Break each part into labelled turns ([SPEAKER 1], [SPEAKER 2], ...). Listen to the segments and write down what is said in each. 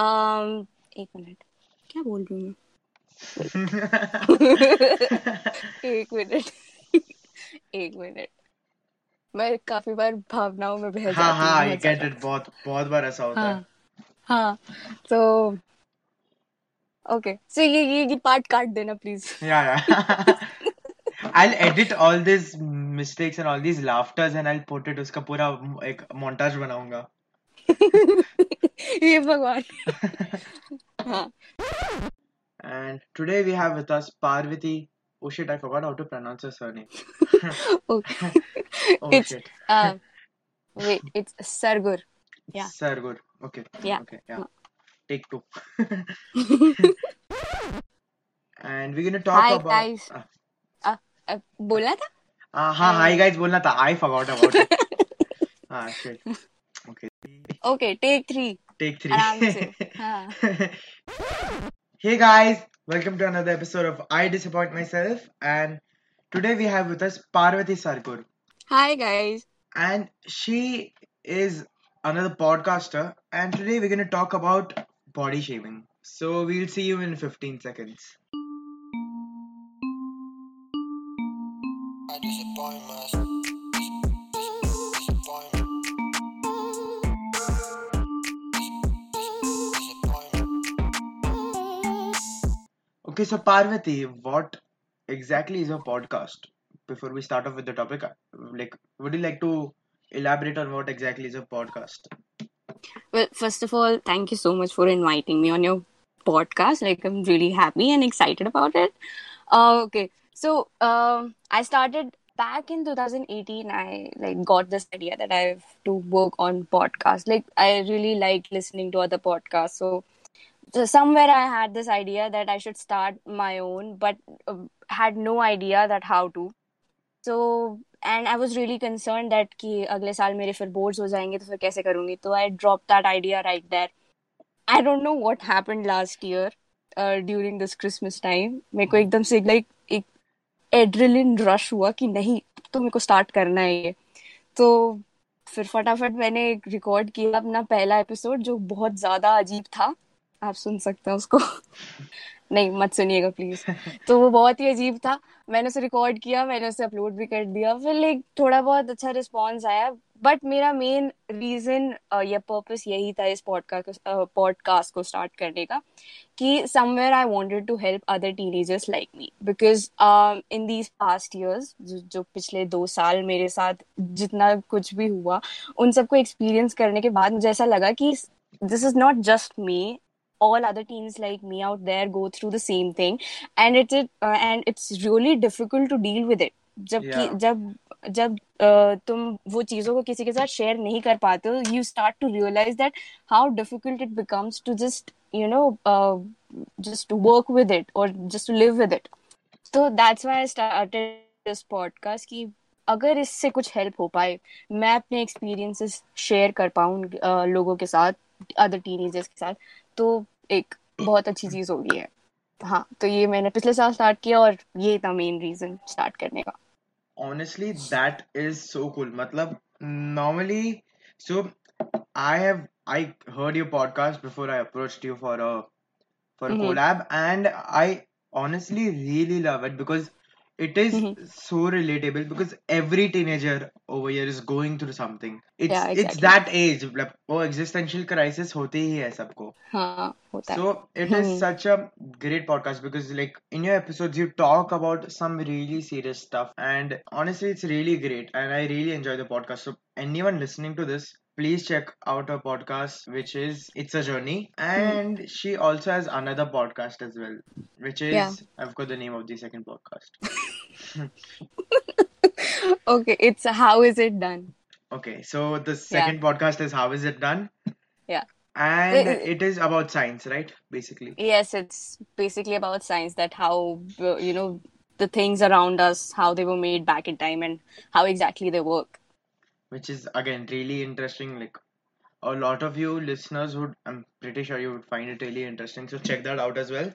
[SPEAKER 1] um, एक minute. क्या बोल रही हूँ? मैं एक मिनट। एक मिनट। मैं काफ़ी बार भावनाओं में बह
[SPEAKER 2] हाँ
[SPEAKER 1] जाती हूँ
[SPEAKER 2] हाँ आई गेट इट बहुत बहुत बार ऐसा होता है।
[SPEAKER 1] हाँ हाँ। तो ओके सो ये ये ये पार्ट काट देना please
[SPEAKER 2] Yeah, yeah. I'll edit all these mistakes and all these laughters and I'll put it उसका पूरा एक montage बनाऊँगा.
[SPEAKER 1] ये भगवान।
[SPEAKER 2] And today we have with us Parvati oh shit I forgot how to pronounce her surname oh shit
[SPEAKER 1] wait it's Sargur
[SPEAKER 2] या Sargur okay okay yeah take two and we going talk about
[SPEAKER 1] hi guys बोलना था?
[SPEAKER 2] हाँ hi
[SPEAKER 1] guys
[SPEAKER 2] uh, बोलना था. I forgot about it हाँ shit Okay.
[SPEAKER 1] Okay, take three.
[SPEAKER 2] Take three. hey guys, welcome to another episode of I Disappoint Myself, and today we have with us Parvati Sargur.
[SPEAKER 1] Hi guys.
[SPEAKER 2] And she is another podcaster, and today we're going to talk about body shaming. So we'll see you in 15 seconds. Okay, so Parvati, what exactly is a podcast? Before we start off with the topic, uh, like, would you like to elaborate on what exactly is a podcast?
[SPEAKER 1] well first of all thank you so much for inviting me on your podcast like I'm really happy and excited about it uh, okay so um I started back in 2018 I like got this idea that I have to work on podcast like I really like listening to other podcasts so so somewhere I had this idea that I should start my own, but uh, had no idea that how to. So and I was really concerned that कि अगले साल मेरे फिर boards हो जाएँगे तो फिर कैसे करूँगी तो I dropped that idea right there. I don't know what happened last year uh, during this Christmas time. मेरे को एकदम से like एक एड्रेलिन रश हुआ कि नहीं तो मेरे को स्टार्ट करना है ये तो फिर फटाफट मैंने रिकॉर्ड किया अपना पहला एपिसोड जो बहुत ज़्यादा अजीब था आप सुन सकते हैं उसको। नहीं, मत सुनिएगा प्लीज़ तो वो बहुत ही अजीब था। मैंने उसे रिकॉर्ड किया, मैंने उसे अपलोड भी कर दिया। फिर लाइक थोड़ा बहुत अच्छा रिस्पॉन्स आया। बट मेरा मेन रीजन या पर्पस यही था इस पॉडकास्ट पॉडकास्ट को स्टार्ट करने का, कि somewhere I wanted to help other teenagers like me because in these past years जो पिछले दो साल मेरे साथ जितना कुछ भी हुआ, उन सबको एक्सपीरियंस करने के बाद मुझे ऐसा लगा कि this is not just me all other teens like me out there go through the same thing and it, it uh, and it's really difficult to deal with it जबकि
[SPEAKER 2] Yeah.
[SPEAKER 1] जब जब uh, तुम वो चीजों को किसी के साथ शेयर नहीं कर पाते हो you start to realise that how difficult it becomes to just you know just to work with it और just to live with it तो that's why I started this podcast कि अगर इससे कुछ हेल्प हो पाए मैं अपने एक्सपीरियंसेस शेयर कर पाऊँ uh, लोगों के साथ अदर टीनेजर्स के साथ तो एक बहुत अच्छी चीज़ हो गई है हाँ तो ये मैंने पिछले साल स्टार्ट किया और ये था मेन रीजन स्टार्ट करने का
[SPEAKER 2] Honestly, that is so cool. मतलब normally, so I have I heard your podcast before I approached you for a for for a
[SPEAKER 1] for
[SPEAKER 2] collab and I honestly really love it because it is
[SPEAKER 1] Mhm.
[SPEAKER 2] so relatable because every teenager over here is going through something. It's
[SPEAKER 1] Yeah,
[SPEAKER 2] it's
[SPEAKER 1] exactly.
[SPEAKER 2] that age. मतलब वो existential crisis होते ही है सबको.
[SPEAKER 1] हाँ होता है
[SPEAKER 2] So it is
[SPEAKER 1] Mhm.
[SPEAKER 2] such a great podcast because like in your episodes you talk about some really serious stuff and honestly it's really great and I really enjoy the podcast. So anyone listening to this, please check out her podcast which is It's a Journey hmm. and she also has another podcast as well which is
[SPEAKER 1] Yeah.
[SPEAKER 2] I've got the name of the second podcast.
[SPEAKER 1] okay it's how is it done
[SPEAKER 2] Okay, so the second podcast is How Is It Done?
[SPEAKER 1] Yeah.
[SPEAKER 2] And it is about science, right? Basically.
[SPEAKER 1] yes it's basically about science that how you know the things around us how they were made back in time and how exactly they work
[SPEAKER 2] which is again really interesting like a lot of you listeners would i'm pretty sure you would find it really interesting so check that out as well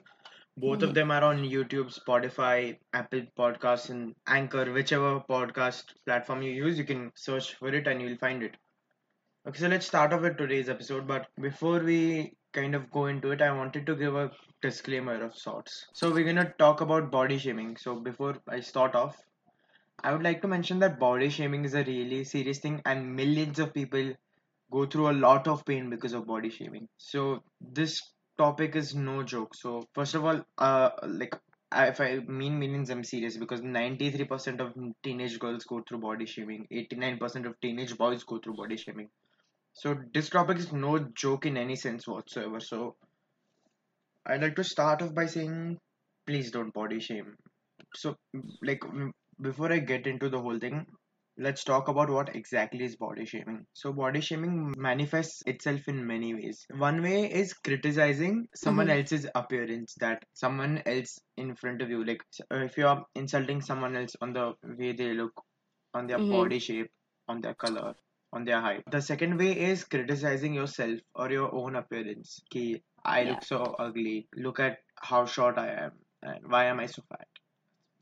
[SPEAKER 2] both of hmm. them are on youtube spotify apple podcasts and anchor whichever podcast platform you use you can search for it and you'll find it okay so let's start off with today's episode but before we kind of go into it, I wanted to give a disclaimer of sorts. So we're gonna talk about body shaming. So before I start off, I would like to mention that body shaming is a really serious thing, and millions of people go through a lot of pain because of body shaming. So this topic is no joke. So first of all, uh, like if I mean millions, I'm serious because 93% of teenage girls go through body shaming, 89% of teenage boys go through body shaming. So this topic is no joke in any sense whatsoever. So I'd like to start off by saying, please don't body shame. So, like, before I get into the whole thing, let's talk about what exactly is body shaming. So, body shaming manifests itself in many ways. One way is criticizing someone
[SPEAKER 1] Mm-hmm.
[SPEAKER 2] else's appearance, that someone else in front of you, like, uh, if you are insulting someone else on the way they look, on their
[SPEAKER 1] Mm-hmm.
[SPEAKER 2] body shape, on their color, on their height. The second way is criticizing yourself or your own appearance. Ki, I
[SPEAKER 1] Yeah.
[SPEAKER 2] look so ugly. Look at how short I am, and why am I so fat?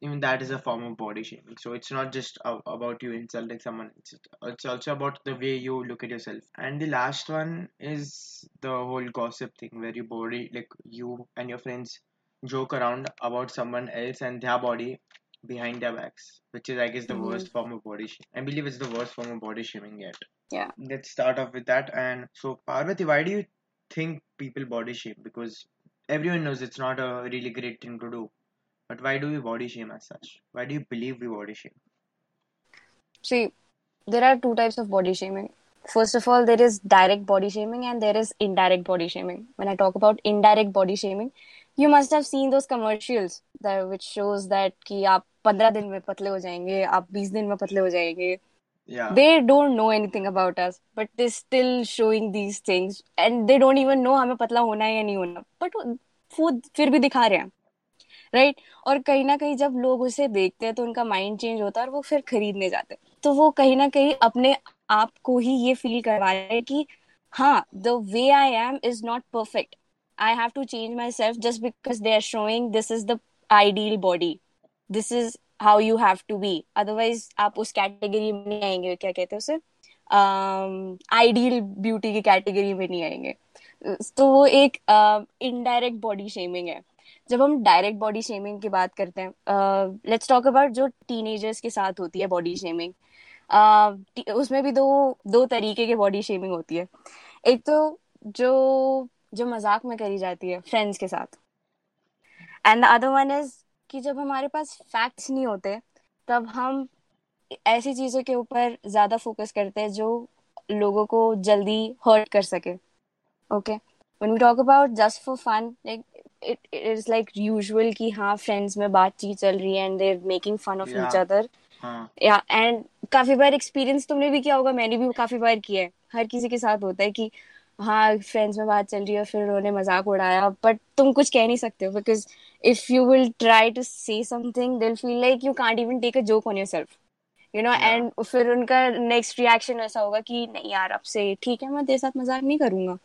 [SPEAKER 2] Even that is a form of body shaming. So it's not just a- about you insulting someone. It's it's also about the way you look at yourself. And the last one is the whole gossip thing, where you body like you and your friends joke around about someone else and their body behind their backs, which is I guess the
[SPEAKER 1] Mm-hmm.
[SPEAKER 2] worst form of body shaming. I believe it's the worst form of body shaming yet.
[SPEAKER 1] Yeah.
[SPEAKER 2] Let's start off with that. And so Parvati, why do you think people body shame? Because everyone knows it's not a really great thing to do. But why do we body shame as such? Why do you believe we body shame?
[SPEAKER 1] See, there are two types of body shaming. First of all, there is direct body shaming and there is indirect body shaming. When I talk about indirect body shaming, you must have seen those commercials that which shows that कि आप 15 दिन में पतले हो जाएंगे, आप 20 दिन में पतले हो जाएंगे.
[SPEAKER 2] Yeah.
[SPEAKER 1] They don't know anything about us, but they're still showing these things and they don't even know हमें पतला होना है या नहीं होना. But वो वो फिर भी दिखा रहे हैं. राइट? और कहीं ना कहीं जब लोग उसे देखते हैं तो उनका माइंड चेंज होता है और वो फिर खरीदने जाते हैं। तो वो कहीं ना कहीं अपने आप को ही ये फील करवा रहे हैं कि हाँ the way I am is not perfect I have to change myself just because they are showing this is the ideal body this is how you have to be otherwise आप उस category में नहीं आएँगे। क्या कहते हैं उसे? Ideal beauty की कैटेगरी में नहीं आएँगे। तो वो एक इनडायरेक्ट बॉडी शेमिंग है। जब हम डायरेक्ट बॉडी शेमिंग की बात करते हैं लेट्स टॉक अबाउट जो टीनेजर्स के साथ होती है बॉडी शेमिंग उसमें भी दो दो तरीके की बॉडी शेमिंग होती है. एक तो जो जो मज़ाक में करी जाती है फ्रेंड्स के साथ. एंड अदर वन इज़ कि जब हमारे पास फैक्ट्स नहीं होते, तब हम ऐसी चीज़ों के ऊपर ज़्यादा फोकस करते हैं जो लोगों को जल्दी हर्ट कर सके. Okay when we talk about just for fun like it, it is like usual कि हाँ friends में बातचीत चल रही है and they're making fun of
[SPEAKER 2] yeah.
[SPEAKER 1] each other.
[SPEAKER 2] हाँ।
[SPEAKER 1] या एंड काफ़ी बार एक्सपीरियंस तुमने भी किया होगा मैंने भी काफ़ी बार किया है। हर किसी के साथ होता है कि हाँ फ्रेंड्स में बात चल रही है फिर उन्होंने मज़ाक उड़ाया बट तुम कुछ कह नहीं सकते हो because if you will try to say something they'll feel like you can't even take a joke on yourself you know
[SPEAKER 2] Yeah.
[SPEAKER 1] एंड फिर उनका नेक्स्ट रिएक्शन ऐसा होगा कि नहीं यार अब से ठीक है मैं तेरे साथ मज़ाक नहीं करूँगा।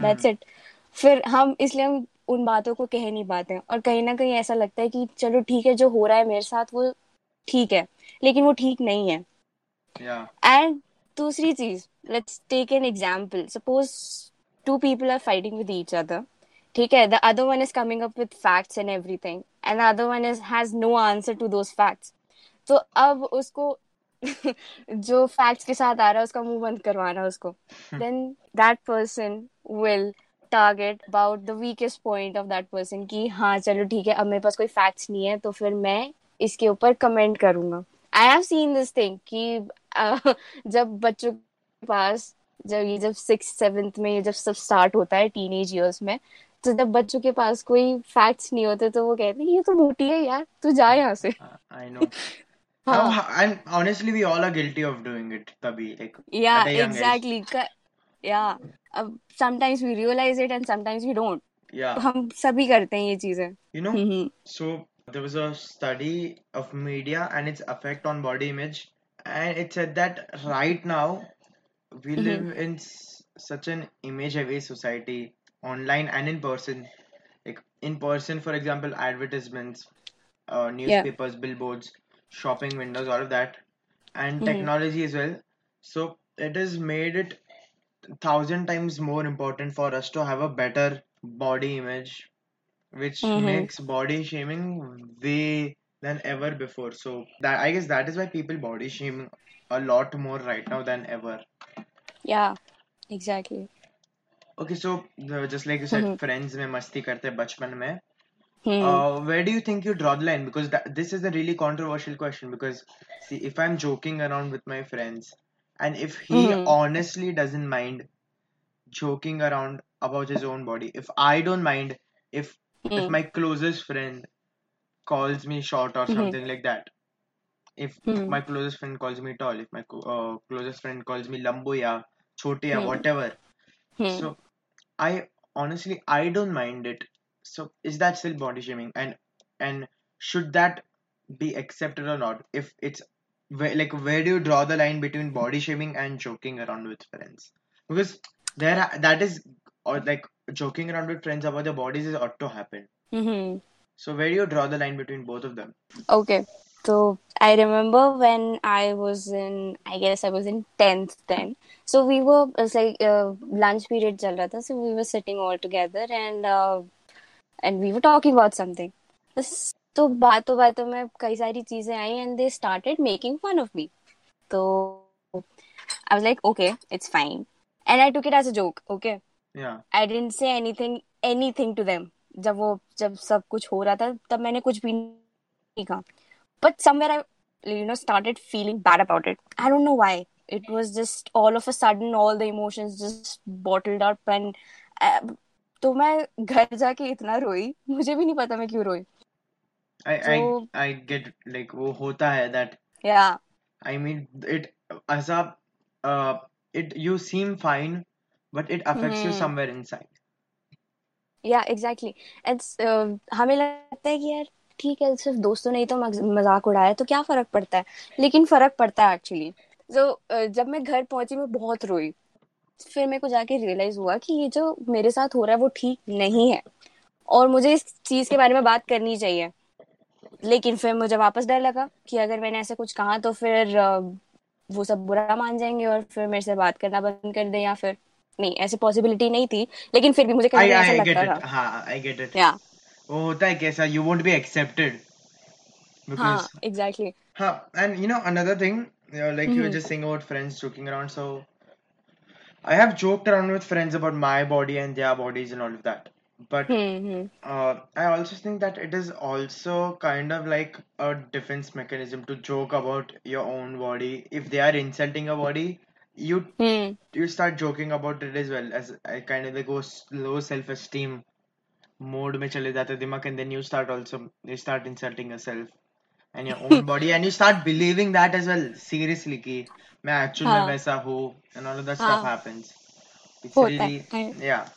[SPEAKER 1] दैट्स इट फिर हम इसलिए हम उन बातों को कह नहीं पाते और कहीं ना कहीं ऐसा लगता है कि चलो ठीक है जो हो रहा है मेरे साथ वो ठीक है लेकिन वो ठीक नहीं है।
[SPEAKER 2] Yeah.
[SPEAKER 1] एंड दूसरी चीज़ let's take an example suppose two people are fighting with each other ठीक है? The other one is coming up with facts and everything and the other one is has no answer to those facts तो अब उसको जो facts के साथ आ रहा है उसका मुँह बंद करवाना उसको। Then that person will target about the weakest point of that person कि हाँ चलो ठीक है अब मेरे पास कोई फैक्ट्स नहीं है तो फिर मैं इसके ऊपर कमेंट करूँगा। I have seen this thing कि जब बच्चों के पास जब ये जब सिक्स सेवेंथ में ये जब सब स्टार्ट होता है टीनेज ईयर्स में तो जब बच्चों के पास कोई फैक्ट्स नहीं होते तो वो कहते हैं ये तो मोटी है यार तू जा यहाँ से।
[SPEAKER 2] I know.
[SPEAKER 1] हाँ
[SPEAKER 2] How- and honestly we all are guilty of doing it तभी like
[SPEAKER 1] Yeah,
[SPEAKER 2] at a young age
[SPEAKER 1] exactly. Ca- Yeah. Uh, sometimes we realize it and sometimes we don't.
[SPEAKER 2] yeah
[SPEAKER 1] हम सभी करते हैं ये चीजें
[SPEAKER 2] you know
[SPEAKER 1] hmm
[SPEAKER 2] So there was a study of media and its effect on body image, and it said that right now we
[SPEAKER 1] hmm
[SPEAKER 2] live in s- such an image-heavy society, online and in person. Like in person, for example, advertisements, uh,
[SPEAKER 1] Yeah.
[SPEAKER 2] newspapers, billboards, shopping windows all of that and
[SPEAKER 1] mm-hmm.
[SPEAKER 2] technology as well so it has made it thousand times more important for us to have a better body image which
[SPEAKER 1] mm-hmm.
[SPEAKER 2] makes body shaming way than ever before so that i guess that is why people body shame a lot more right now than ever
[SPEAKER 1] yeah exactly
[SPEAKER 2] okay so just like you said
[SPEAKER 1] mm-hmm.
[SPEAKER 2] friends mein masti karte bachpan mein
[SPEAKER 1] Hmm.
[SPEAKER 2] Uh, where do you think you draw the line? Because that, this is a really controversial question. Because see, if I'm joking around with my friends, and if he
[SPEAKER 1] Mhm.
[SPEAKER 2] honestly doesn't mind joking around about his own body, if I don't mind, if if
[SPEAKER 1] Hmm.
[SPEAKER 2] my closest friend calls me short or
[SPEAKER 1] Mhm.
[SPEAKER 2] something like that, if
[SPEAKER 1] Hmm.
[SPEAKER 2] my closest friend calls me tall, if my uh, closest friend calls me lambu ya, chote ya,
[SPEAKER 1] Hmm.
[SPEAKER 2] whatever,
[SPEAKER 1] Hmm.
[SPEAKER 2] so I honestly I don't mind it. So is that still body shaming? And and should that be accepted or not? If it's like where do you draw the line between body shaming and joking around with friends? Because there that is or like joking around with friends about their bodies is ought to happen.
[SPEAKER 1] Mhm.
[SPEAKER 2] So where do you draw the line between both of them?
[SPEAKER 1] Okay. So I remember when I was in, I guess I was in 10th then. So we were, it's like uh, lunch period. So we were sitting all together and uh, and we were talking about something. बस तो बातों बातों में कई सारी चीजें आई and they started making fun of me. So I was like, okay, it's fine. And I took it as a joke, okay?
[SPEAKER 2] Yeah.
[SPEAKER 1] I didn't say anything anything to them. जब वो जब सब कुछ हो रहा था तब मैंने कुछ भी नहीं कहा. But somewhere I you know started feeling bad about it. I don't know why. It was just all of a sudden all the emotions just bottled up and uh, तो मैं घर जाके इतना रोई मुझे भी नहीं पता मैं क्यों रोई।
[SPEAKER 2] I I
[SPEAKER 1] So-
[SPEAKER 2] I get like वो होता है that
[SPEAKER 1] yeah
[SPEAKER 2] I mean it a uh it you seem fine but it affects you
[SPEAKER 1] Hmm.
[SPEAKER 2] somewhere inside.
[SPEAKER 1] Yeah exactly it's हमें लगता है कि यार ठीक है सिर्फ़ दोस्तों ने ही तो मज़ाक उड़ाया तो क्या फ़र्क पड़ता है? लेकिन फ़र्क पड़ता है एक्चुअली तो जब मैं घर पहुँची मैं बहुत रोई। फिर मेरे को जाके रियलाइज़ हुआ कि ये जो मेरे साथ हो रहा है वो ठीक नहीं है। और मुझे इस चीज़ के बारे में बात करनी चाहिए। लेकिन फिर मुझे वापस डर लगा कि अगर मैंने ऐसे कुछ कहा तो फिर वो सब बुरा मान जाएँगे और फिर मेरे से बात करना बंद कर दे या फिर नहीं ऐसी पॉसिबिलिटी नहीं थी। लेकिन फिर भी मुझे कहीं ना ऐसा लगता था।
[SPEAKER 2] हाँ I get it.
[SPEAKER 1] या
[SPEAKER 2] वो होता है कैसा you won't be accepted
[SPEAKER 1] हाँ एग्जैक्टली
[SPEAKER 2] हाँ another thing you know, like you were
[SPEAKER 1] Mhm.
[SPEAKER 2] just saying about friends joking around so I have joked around with friends about my body and their bodies and all of that but
[SPEAKER 1] hmm
[SPEAKER 2] uh, I also think that it is also kind of like a defense mechanism to joke about your own body. If they are insulting your body, you
[SPEAKER 1] hmm
[SPEAKER 2] you start joking about it as well as I kind of like go s- low self-esteem mode में चले जाते दिमाग and then you start also you start insulting yourself and your own body and you start believing that as well seriously कि मैं actual में
[SPEAKER 1] हाँ
[SPEAKER 2] वैसा हूँ and all of that stuff
[SPEAKER 1] हाँ
[SPEAKER 2] happens. It's
[SPEAKER 1] होता
[SPEAKER 2] really yeah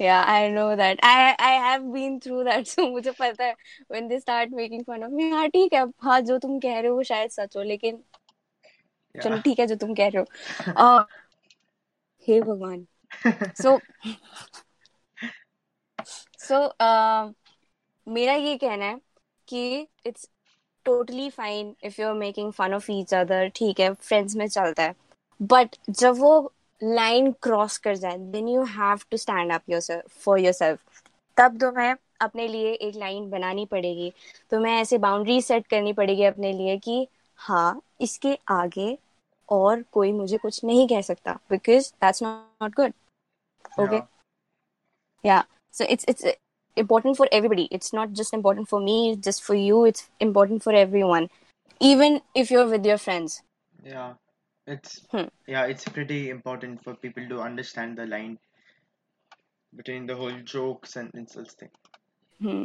[SPEAKER 1] yeah I know that I I have been through that so मुझे पता है when they start making fun of me हाँ ठीक है हाँ जो तुम कह रहे हो वो शायद सच हो लेकिन चलो ठीक है जो तुम कह रहे हो uh, हे भगवान so so uh, मेरा ये कहना है कि totally fine if you are making fun of each other ठीक है फ्रेंड्स में चलता है। बट जब वो लाइन क्रॉस कर जाए then you have to stand up for yourself तब तो तुम्हें अपने लिए एक लाइन बनानी पड़ेगी। तो तुम्हें ऐसे बाउंड्री सेट करनी पड़ेगी अपने लिए कि हाँ इसके आगे और कोई मुझे कुछ नहीं कह सकता because that's not good okay
[SPEAKER 2] yeah
[SPEAKER 1] so it's it's important for everybody it's not just important for me just for you it's important for everyone even if you're with your friends
[SPEAKER 2] Yeah, it's
[SPEAKER 1] Hmm.
[SPEAKER 2] yeah, it's pretty important for people to understand the line between the whole jokes and insults thing.
[SPEAKER 1] hmm.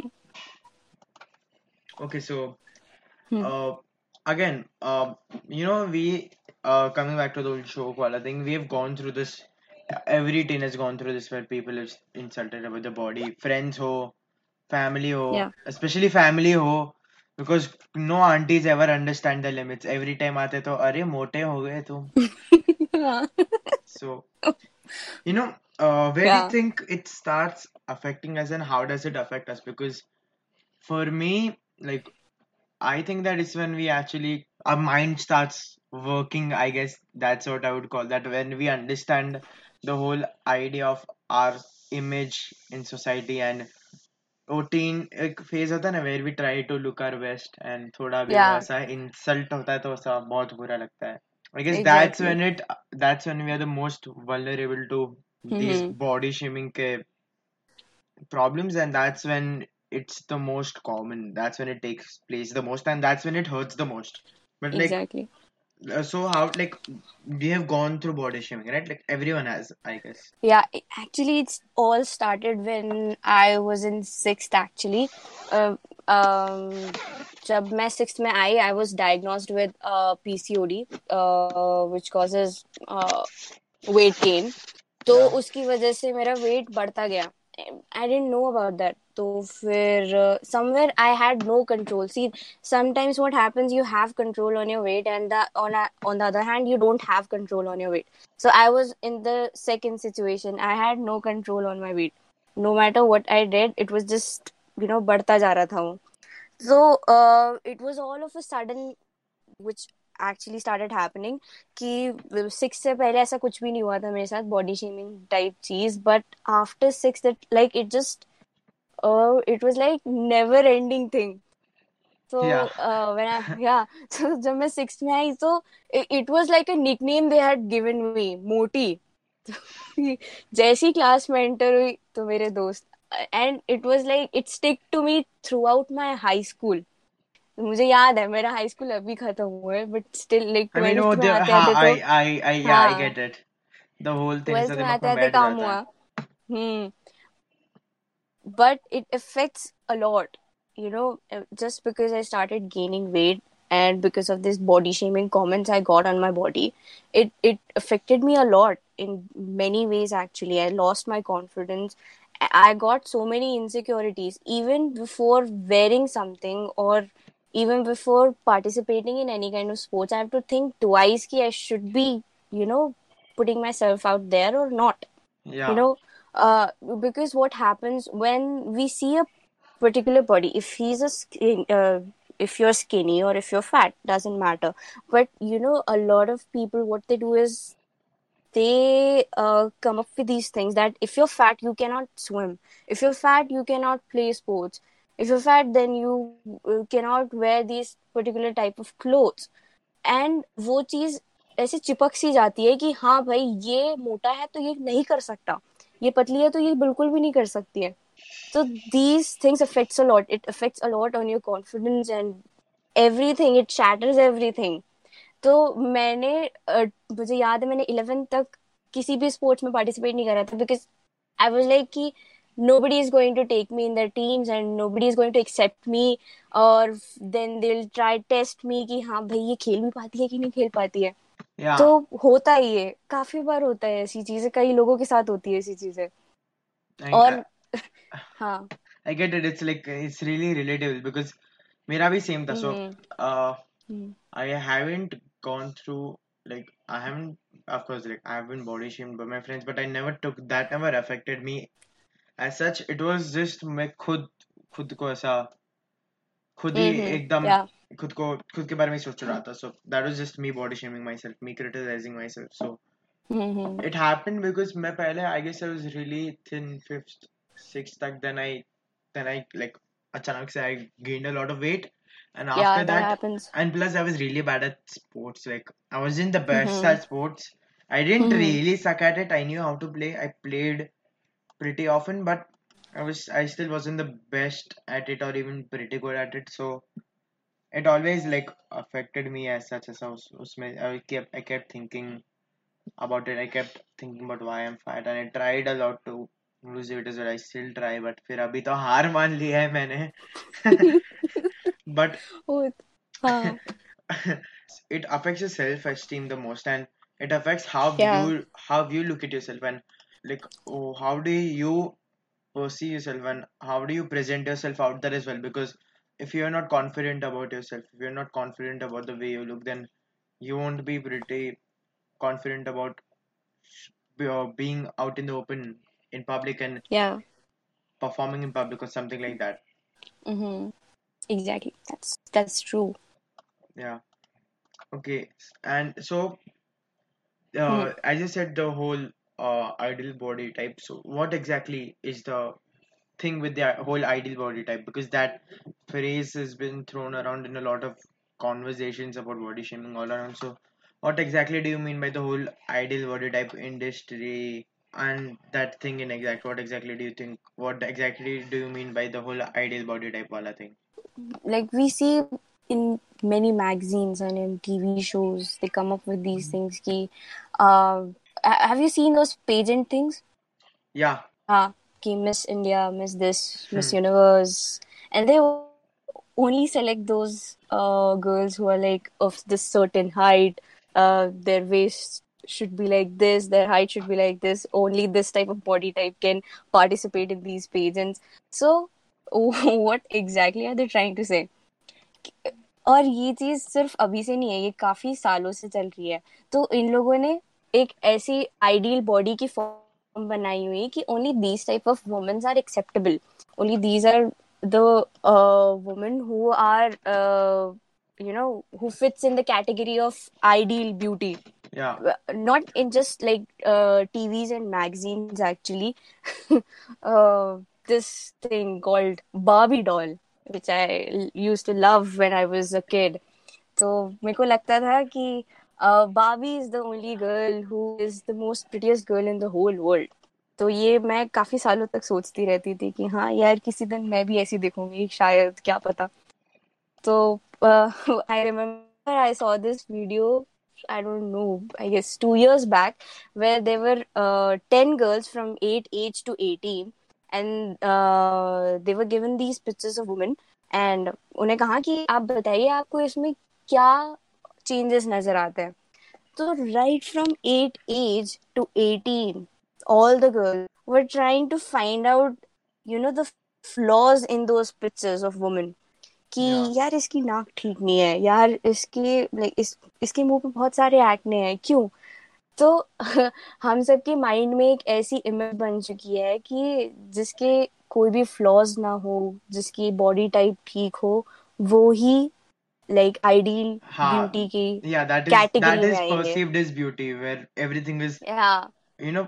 [SPEAKER 2] Okay, so
[SPEAKER 1] Hmm.
[SPEAKER 2] uh, again, uh, you know, we uh, coming back to the whole joke wala thing, we have gone through this every teen has gone through this where people have insulted about the body. Friends ho family ho
[SPEAKER 1] yeah.
[SPEAKER 2] especially family ho because no aunties ever understand the limits. Every time aate to are mote ho gaye tum so you know uh, where yeah. do you think it starts affecting us and how does it affect us? Because for me like i think that is when we actually our mind starts working i guess. That's what i would call that. When we understand the whole idea of our image in society and वो teen एक phase होता है ना where we try to look our best and थोड़ा भी वो
[SPEAKER 1] Yeah,
[SPEAKER 2] ऐसा insult होता है तो ऐसा बहुत बुरा लगता है I guess that's
[SPEAKER 1] exactly.
[SPEAKER 2] when it that's when we are the most vulnerable to these
[SPEAKER 1] Mm-hmm.
[SPEAKER 2] body shaming के problems and that's when it's the most common that's when it takes place the most and that's when it hurts the most but like
[SPEAKER 1] Exactly.
[SPEAKER 2] uh, so how like we have gone through body shaming right like everyone has i guess
[SPEAKER 1] Yeah, it- actually, it's all started when I was in sixth. Actually, uh, um, जब मैं sixth में आई, I was diagnosed with uh, PCOD, uh, which causes uh, weight gain. तो
[SPEAKER 2] yeah
[SPEAKER 1] उसकी वजह से मेरा weight बढ़ता गया. I didn't know about that. तो फिर somewhere I had no control see sometimes what happens you have control on your weight and on on the other hand you don't have control on your weight so I was in the second situation I had no control on my weight no matter what I did it was just you know बढ़ता जा रहा था वो so it was all of a sudden which actually started happening कि six से पहले ऐसा कुछ भी नहीं हुआ था मेरे साथ body shaming type cheese but after six like it just it was like never ending thing so
[SPEAKER 2] yeah.
[SPEAKER 1] uh, when I yeah so जब मैं सिक्स में आई तो it was like a nickname they had given me मोटी जैसी class में enter हुई तो मेरे दोस्त and it was like it stick to me throughout my high school मुझे याद है मेरा हाई स्कूल अभी खत्म हुआ है बट स्टिल लाइक ट्वेल्थ में आते
[SPEAKER 2] हाँ
[SPEAKER 1] आते
[SPEAKER 2] I
[SPEAKER 1] तो
[SPEAKER 2] I I yeah I
[SPEAKER 1] हाँ।
[SPEAKER 2] get it. The whole thing twelfth
[SPEAKER 1] में आते आते काम हुआ। हम्म। But it affects a lot you know uh, just because i started gaining weight and because of this body shaming comments i got on my body it it affected me a lot in many ways actually. I lost my confidence. I I got so many insecurities even before wearing something or even before participating in any kind of sports. I have to think twice ki i should be you know putting myself out there or not
[SPEAKER 2] yeah.
[SPEAKER 1] you know uh, because what happens when we see a particular body if he's a skin, uh, if you're skinny or if you're fat doesn't matter but you know a lot of people what they do is they uh, come up with these things that if you're fat you cannot swim if you're fat you cannot play sports if you're fat then you uh, cannot wear these particular type of clothes and वो चीज ऐसे चिपक सी जाती है कि हाँ भाई ये मोटा है तो ये नहीं कर सकता ये पतली है तो ये बिल्कुल भी नहीं कर सकती है। तो these things affects a lot it affects a lot on your confidence and everything it shatters everything तो मैंने uh, मुझे याद है मैंने इलेवन तक किसी भी स्पोर्ट्स में पार्टिसिपेट नहीं करा था बिकॉज़ आई वॉज़ लाइक कि nobody is going to take me in their teams and nobody is going to accept me और then they will try test me कि हाँ भाई ये खेल भी पाती है कि नहीं खेल पाती है।
[SPEAKER 2] Yeah
[SPEAKER 1] तो होता ही है काफ़ी बार होता है ऐसी चीज़ें कई लोगों के साथ होती है ऐसी चीज़ें और हाँ
[SPEAKER 2] I get it it's like it's really relatable because मेरा भी same था so
[SPEAKER 1] hmm
[SPEAKER 2] uh
[SPEAKER 1] hmm
[SPEAKER 2] I haven't gone through like I haven't of course like I've been body shamed by my friends but I never took that never affected me as such it was just मैं खुद खुद को ऐसा खुद ही
[SPEAKER 1] हम्म
[SPEAKER 2] एकदम खुद को खुद के बारे में सोच रहा था so that was just me body shaming myself me criticizing myself so
[SPEAKER 1] hmm
[SPEAKER 2] it happened because मैं पहले I guess I was really thin fifth sixth तक then I then I like अचानक से I gained a lot of weight and after
[SPEAKER 1] yeah that
[SPEAKER 2] that
[SPEAKER 1] happens
[SPEAKER 2] and plus I was really bad at sports like I wasn't the best
[SPEAKER 1] hmm
[SPEAKER 2] at sports I didn't
[SPEAKER 1] hmm
[SPEAKER 2] really suck at it I knew how to play I played pretty often but I was I still wasn't the best at it or even pretty good at it so it always like affected me as such as I was, उसमें I kept I kept thinking about it I kept thinking about why I'm fat and I tried a lot to lose weight as well I still try but फिर अभी तो हार मान लिया है मैंने but
[SPEAKER 1] ओ हाँ
[SPEAKER 2] it affects your self-esteem the most and it affects how
[SPEAKER 1] yeah
[SPEAKER 2] you how you look at yourself and like oh, how do you perceive yourself and how do you present yourself out there as well because if you're not confident about yourself if you're not confident about the way you look then you won't be pretty confident about being out in the open in public and
[SPEAKER 1] yeah.
[SPEAKER 2] performing in public or something like that.
[SPEAKER 1] Mm-hmm. exactly. That's that's true.
[SPEAKER 2] Yeah. Okay. And so uh, as I said, the whole uh, ideal body type. So, what exactly is the thing with the whole ideal body type? Because that phrase has been thrown around in a lot of conversations about body shaming all around. So, what exactly do you mean by the whole ideal body type industry and that thing in exact? What exactly do you think? What exactly do you mean by the whole ideal body type wala thing?
[SPEAKER 1] like we see in many magazines and in TV shows, they come up with these things. Ki, uh, have you seen those pageant things?
[SPEAKER 2] Yeah.
[SPEAKER 1] Ah, Miss India, Miss this, Miss
[SPEAKER 2] Hmm.
[SPEAKER 1] Universe, and they only select those uh, girls who are like of this certain height. Uh, their waist should be like this, their height should be like this. Only this type of body type can participate in these pageants. So, what exactly are they trying to say? और ये चीज़ सिर्फ़ अभी से नहीं है ये काफ़ी सालों से चल रही है तो इन लोगों ने एक ऐसी आइडियल बॉडी की फॉर्म बनाई हुई कि only these type of womens are acceptable only these are the women who are you know who fits in the category of ideal beauty
[SPEAKER 2] Yeah.
[SPEAKER 1] not in just like uh, TVs and magazines actually uh, this thing called Barbie doll which I used to love when I was a kid तो मेरे को लगता था कि बाबी is the only girl who is the most prettiest girl in the whole world तो ये मैं काफ़ी सालों तक सोचती रहती थी कि हाँ यार किसी दिन मैं भी ऐसी दिखूँगी शायद क्या पता। तो I remember I saw this video I don't know, I guess two years back, where there were uh, 10 girls from 8 age to 18, and uh, they were given these pictures of women, and उन्हें कहा कि आप बताइए आपको इसमें क्या changes नज़र आते हैं तो right from 8 age to 18 all the girls were trying to find out you know the flaws in those pictures of women कि
[SPEAKER 2] Yeah.
[SPEAKER 1] यार इसकी नाक ठीक नहीं है यार इसके लाइक इस इसके मुँह पे बहुत सारे एक्ने हैं क्यों तो हम सबके माइंड में एक ऐसी इमेज बन चुकी है कि जिसके कोई भी फ्लॉज ना हो जिसकी बॉडी टाइप ठीक हो वो ही लाइक आइडियल
[SPEAKER 2] हाँ.
[SPEAKER 1] ब्यूटी की
[SPEAKER 2] Yeah, that is that is perceived as beauty, where everything is
[SPEAKER 1] या
[SPEAKER 2] you know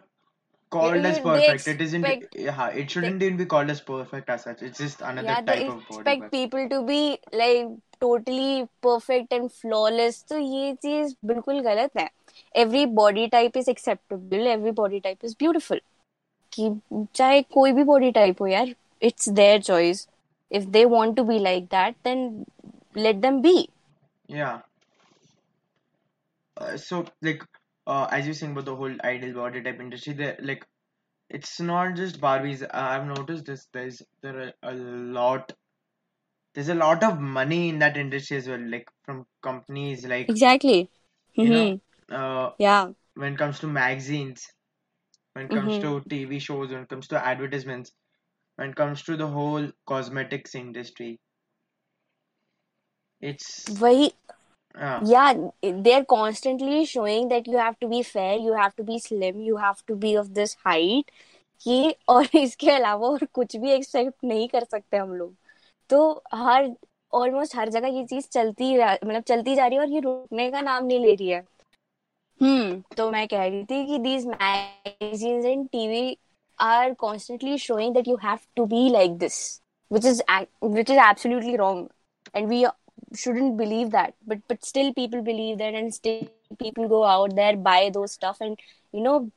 [SPEAKER 2] called as perfect. It isn't. Yeah, it shouldn't even be called as perfect as such. It's just another
[SPEAKER 1] yeah
[SPEAKER 2] type of body.
[SPEAKER 1] expect people to be like totally perfect and flawless तो ये चीज़ बिल्कुल गलत है every body type is acceptable every body type is beautiful कि चाहे कोई भी body type हो यार it's their choice if they want to be like that then let them be
[SPEAKER 2] Yeah. Uh, so like uh, as you saying about the whole ideal body type industry, there like it's not just Barbies. Uh, I've noticed this. There's there are a lot. There's a lot of money in that industry as well. Like from companies like
[SPEAKER 1] exactly
[SPEAKER 2] you know uh,
[SPEAKER 1] yeah
[SPEAKER 2] when it comes to magazines, when it comes
[SPEAKER 1] Mhm.
[SPEAKER 2] to TV shows, when it comes to advertisements, when it comes to the whole cosmetics industry. It's
[SPEAKER 1] वही
[SPEAKER 2] uh,
[SPEAKER 1] yeah they're constantly showing that you have to be fair you have to be slim you have to be of this height ये और इसके अलावा और कुछ भी accept नहीं कर सकते हम लोग तो हर ऑलमोस्ट हर जगह ये चीज़ चलती मतलब चलती जा रही है और ये रुकने का नाम नहीं ले रही है हम्म तो मैं कह रही थी कि these magazines and TV are constantly showing that you have to be like this which is ac- which is absolutely wrong and we shouldn't believe that but but still people believe that and still people go out there buy those stuff and you know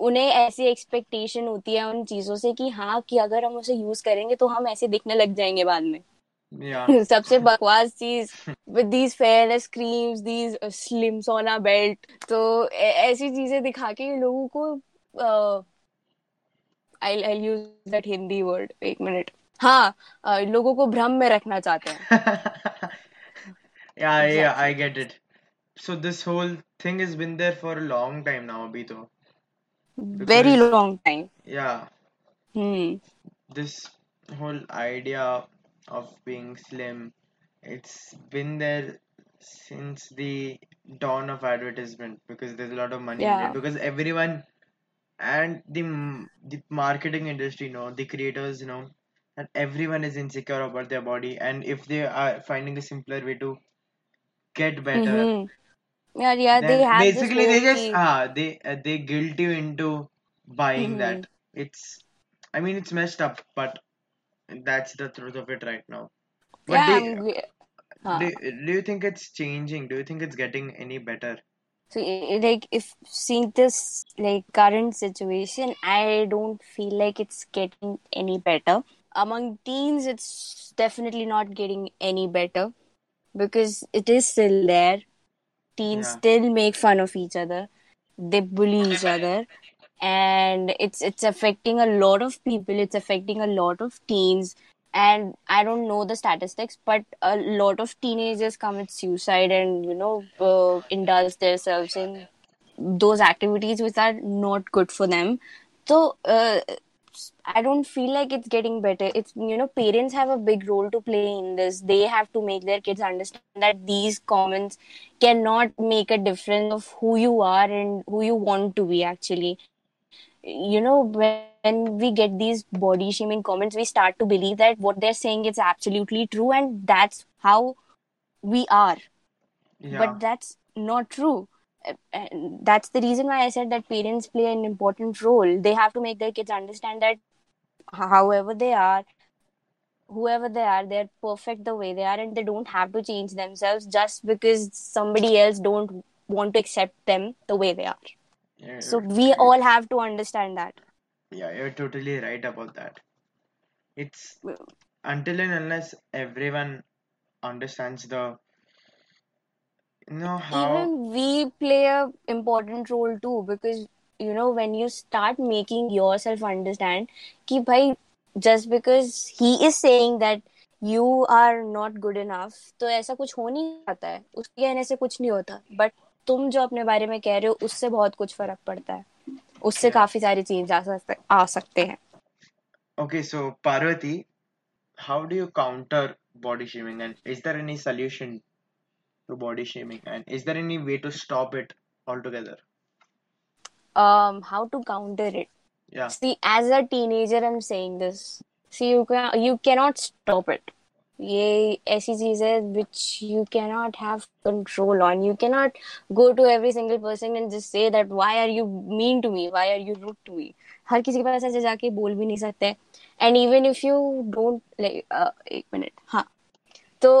[SPEAKER 1] उन्हें ऐसी expectation होती है उन चीज़ों से कि हाँ कि अगर हम उसे यूज़ करेंगे तो हम ऐसे दिखने लग जाएँगे बाद में
[SPEAKER 2] yeah.
[SPEAKER 1] सबसे बकवास चीज़ with these fairness creams these slim sauna belt तो ऐसी चीज़ें दिखा के लोगों को I I use that Hindi word एक मिनट हाँ अ, लोगों को भ्रम में रखना चाहते हैं
[SPEAKER 2] yeah, yeah, I
[SPEAKER 1] Exactly.
[SPEAKER 2] get it. So this whole thing has been there for a long time now, abhi to.
[SPEAKER 1] Very
[SPEAKER 2] Because-
[SPEAKER 1] long time
[SPEAKER 2] Yeah,
[SPEAKER 1] hmm
[SPEAKER 2] this whole idea of being slim, it's been there since the dawn of advertisement because there's a lot of money in
[SPEAKER 1] Yeah.
[SPEAKER 2] it because everyone and the m- the marketing industry know the creators know and everyone is insecure about their body and if they are finding a simpler way to get better
[SPEAKER 1] mm-hmm. yeah yeah they have
[SPEAKER 2] basically they just ah they uh, they guilt you into buying
[SPEAKER 1] mm-hmm.
[SPEAKER 2] that it's i mean it's messed up but that's the truth of it right now but
[SPEAKER 1] yeah, they, huh.
[SPEAKER 2] do, do you think it's changing do you think it's getting any better
[SPEAKER 1] so like if seeing this like current situation i don't feel like it's getting any better among teens, it's definitely not getting any better because it is still there. Teens
[SPEAKER 2] Yeah.
[SPEAKER 1] still make fun of each other. They bully each other, and it's it's affecting a lot of people. It's affecting a lot of teens. And I don't know the statistics, but a lot of teenagers commit suicide and you know uh, indulge themselves in those activities which are not good for them. So uh, I don't feel like it's getting better. It's you know parents have a big role to play in this. They have to make their kids understand that these comments cannot make a difference of who you are and who you want to be actually. You know when we get these body shaming comments, we start to believe that what they're saying is absolutely true and that's how we are
[SPEAKER 2] yeah
[SPEAKER 1] but that's not true and that's the reason why i said that parents play an important role. They have to make their kids understand that however they are whoever they are they're perfect the way they are and they don't have to change themselves just because somebody else don't want to accept them the way they are.
[SPEAKER 2] Yeah,
[SPEAKER 1] so we all have to understand that.
[SPEAKER 2] Yeah you're totally right about that. It's until and unless everyone understands the know how
[SPEAKER 1] even we play a important role too because you know when you start making yourself understand कि भाई just because he is saying that you are not good enough तो ऐसा कुछ हो नहीं जाता है उसके कहने से कुछ नहीं होता बट तुम जो अपने बारे में कह रहे हो उससे बहुत कुछ फ़र्क पड़ता है उससे
[SPEAKER 2] Yeah.
[SPEAKER 1] काफ़ी सारे चेंज आ सकते आ सकते हैं
[SPEAKER 2] okay so parvati how do you counter body shaming and is there any solution to body shaming and is there any way to stop it altogether
[SPEAKER 1] um how to counter it
[SPEAKER 2] yeah
[SPEAKER 1] See, as a teenager, I'm saying this. See, you can you cannot stop it. ये ऐसी चीज है which you cannot have control on. You cannot go to every single person and just say that why are you mean to me? Why are you rude to me? हर किसी के पास ऐसे जाके बोल भी नहीं सकते. And even if you don't like uh, एक minute हाँ तो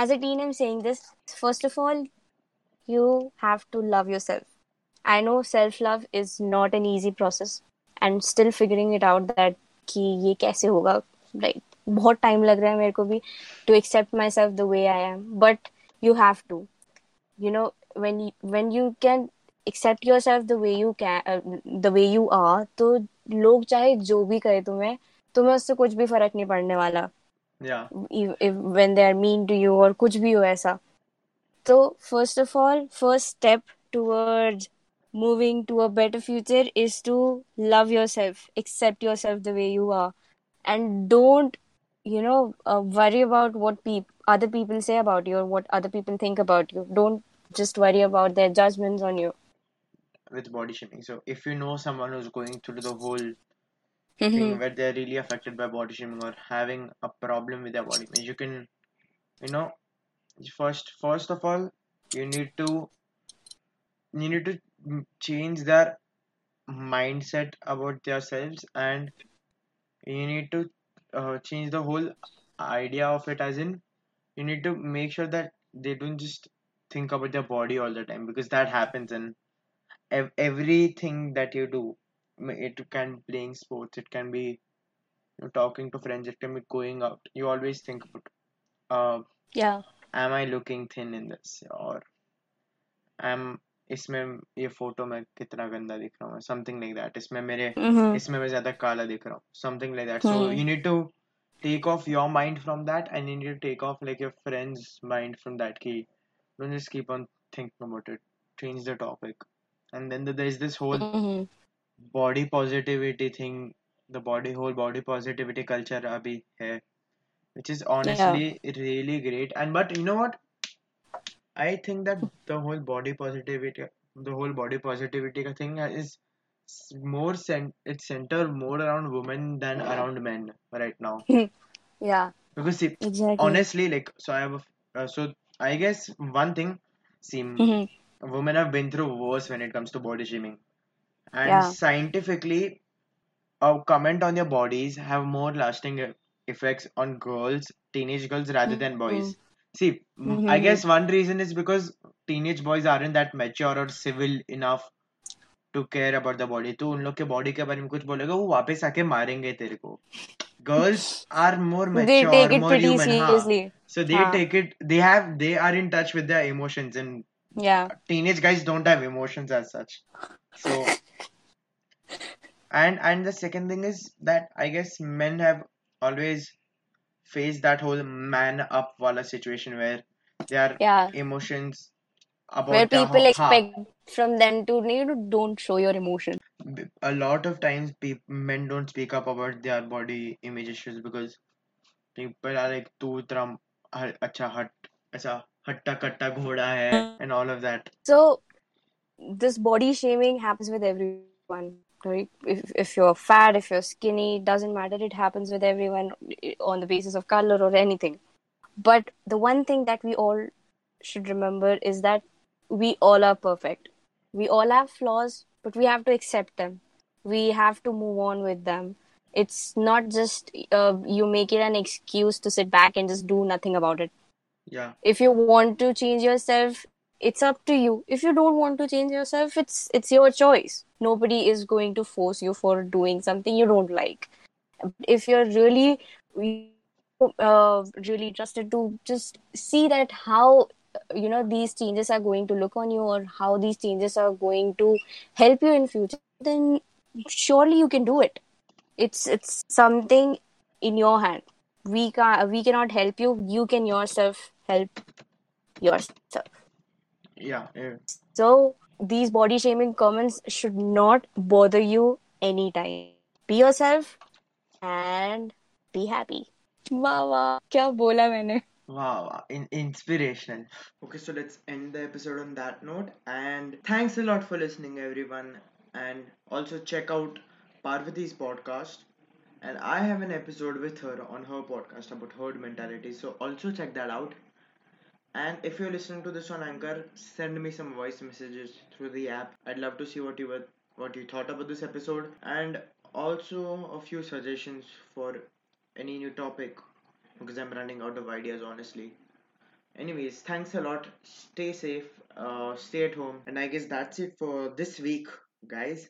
[SPEAKER 1] as a teen am saying first of all you have to love yourself I know self love is not an easy process and still figuring it out that कि ये कैसे होगा like बहुत time लग रहा है मेरे को भी to accept myself the way I am but you have to you know when when you can accept yourself the way you can the way you are तो लोग चाहे जो भी करे तुम्हें तुम्हें उससे कुछ भी फ़र्क नहीं पड़ने वाला।
[SPEAKER 2] yeah.
[SPEAKER 1] If, when they are mean to you or kuch bhi ho aisa so first of all first step towards moving to a better future is to love yourself accept yourself the way you are. And don't you know uh, worry about what people other people say about you or what other people think about you. Don't just worry about their judgments on you.
[SPEAKER 2] With body shaming. So if you know someone who's going through the whole Thing where they're really affected by body shaming or having a problem with their body image. You can you know first first of all you need to you need to change their mindset about themselves and you need to uh, change the whole idea of it as in you need to make sure that they don't just think about their body all the time because that happens in ev- everything that you do it can be playing sports it can be you know, talking to friends it can be going out you always think about uh,
[SPEAKER 1] yeah
[SPEAKER 2] am i looking thin in this or am इसमें ये photo में कितना गंदा दिख रहा हूँ something like that इसमें मेरे
[SPEAKER 1] Mhm.
[SPEAKER 2] इसमें मैं ज्यादा काला दिख रहा हूँ something like that so
[SPEAKER 1] Hmm.
[SPEAKER 2] you need to take off your mind from that and you need to take off like your friend's mind from that key don't just keep on thinking about it change the topic and then there's this whole
[SPEAKER 1] Mhm.
[SPEAKER 2] body positivity thing the body whole body positivity culture abhi hai which is honestly really great. And but you know what? I think that the whole body positivity the whole body positivity thing is more cent- it's centered more around women than around men right now.
[SPEAKER 1] Yeah.
[SPEAKER 2] Because see
[SPEAKER 1] exactly.
[SPEAKER 2] honestly like so i have a, uh, so i guess one thing see m-
[SPEAKER 1] Mhm.
[SPEAKER 2] women have been through worse when it comes to body shaming And
[SPEAKER 1] Yeah.
[SPEAKER 2] scientifically, a comment on your bodies have more lasting e- effects on girls, teenage girls, rather than boys. See, m- I
[SPEAKER 1] Mhm.
[SPEAKER 2] guess one reason is because teenage boys aren't that mature or civil enough to care about the body. तो उन लोग के body के बारे में कुछ बोलेगा वो वापस आके मारेंगे तेरे को. Girls are more
[SPEAKER 1] They
[SPEAKER 2] mature,
[SPEAKER 1] take it
[SPEAKER 2] more
[SPEAKER 1] pretty
[SPEAKER 2] human. हाँ.
[SPEAKER 1] seriously.
[SPEAKER 2] So they
[SPEAKER 1] हाँ.
[SPEAKER 2] take it. They have. They are in touch with their emotions, and
[SPEAKER 1] Yeah.
[SPEAKER 2] and and the second thing is that i guess men have always faced that whole man up wala situation where their
[SPEAKER 1] yeah.
[SPEAKER 2] emotions about
[SPEAKER 1] where people expect from them to need don't show your emotion.
[SPEAKER 2] A lot of times men don't speak up about their body image issues because people are like too tram acha hut acha hatta katta ghoda hai and all of that.
[SPEAKER 1] So this body shaming happens with everyone. If if you're fat, if you're skinny, doesn't matter. It happens with everyone on the basis of color or anything. But the one thing that we all should remember is that we all are perfect. We all have flaws, but we have to accept them. We have to move on with them. It's not just uh, you make it an excuse to sit back and just do nothing about it.
[SPEAKER 2] yeah
[SPEAKER 1] If you want to change yourself, it's up to you. If you don't want to change yourself, it's it's your choice. Nobody is going to force you for doing something you don't like. If you're really uh, really trusted to just see that how you know these changes are going to look on you or how these changes are going to help you in future then surely you can do it it's it's something in your hand we can we cannot help you you can yourself help yourself
[SPEAKER 2] yeah, yeah.
[SPEAKER 1] so these body shaming comments should not bother you anytime. Be yourself and be happy. Wow, wow. Kya bola
[SPEAKER 2] maine? Wow, in- inspirational. Okay, so let's end the episode on that note. And thanks a lot for listening, everyone. And also check out Parvati's podcast. And I have an episode with her on her podcast about herd mentality. So also check that out. And if you're listening to this on Anchor, send me some voice messages through the app. I'd love to see what you were, what you thought about this episode, and also a few suggestions for any new topic because I'm running out of ideas honestly. Anyways, thanks a lot. Stay safe, uh, stay at home, and I guess that's it for this week, guys.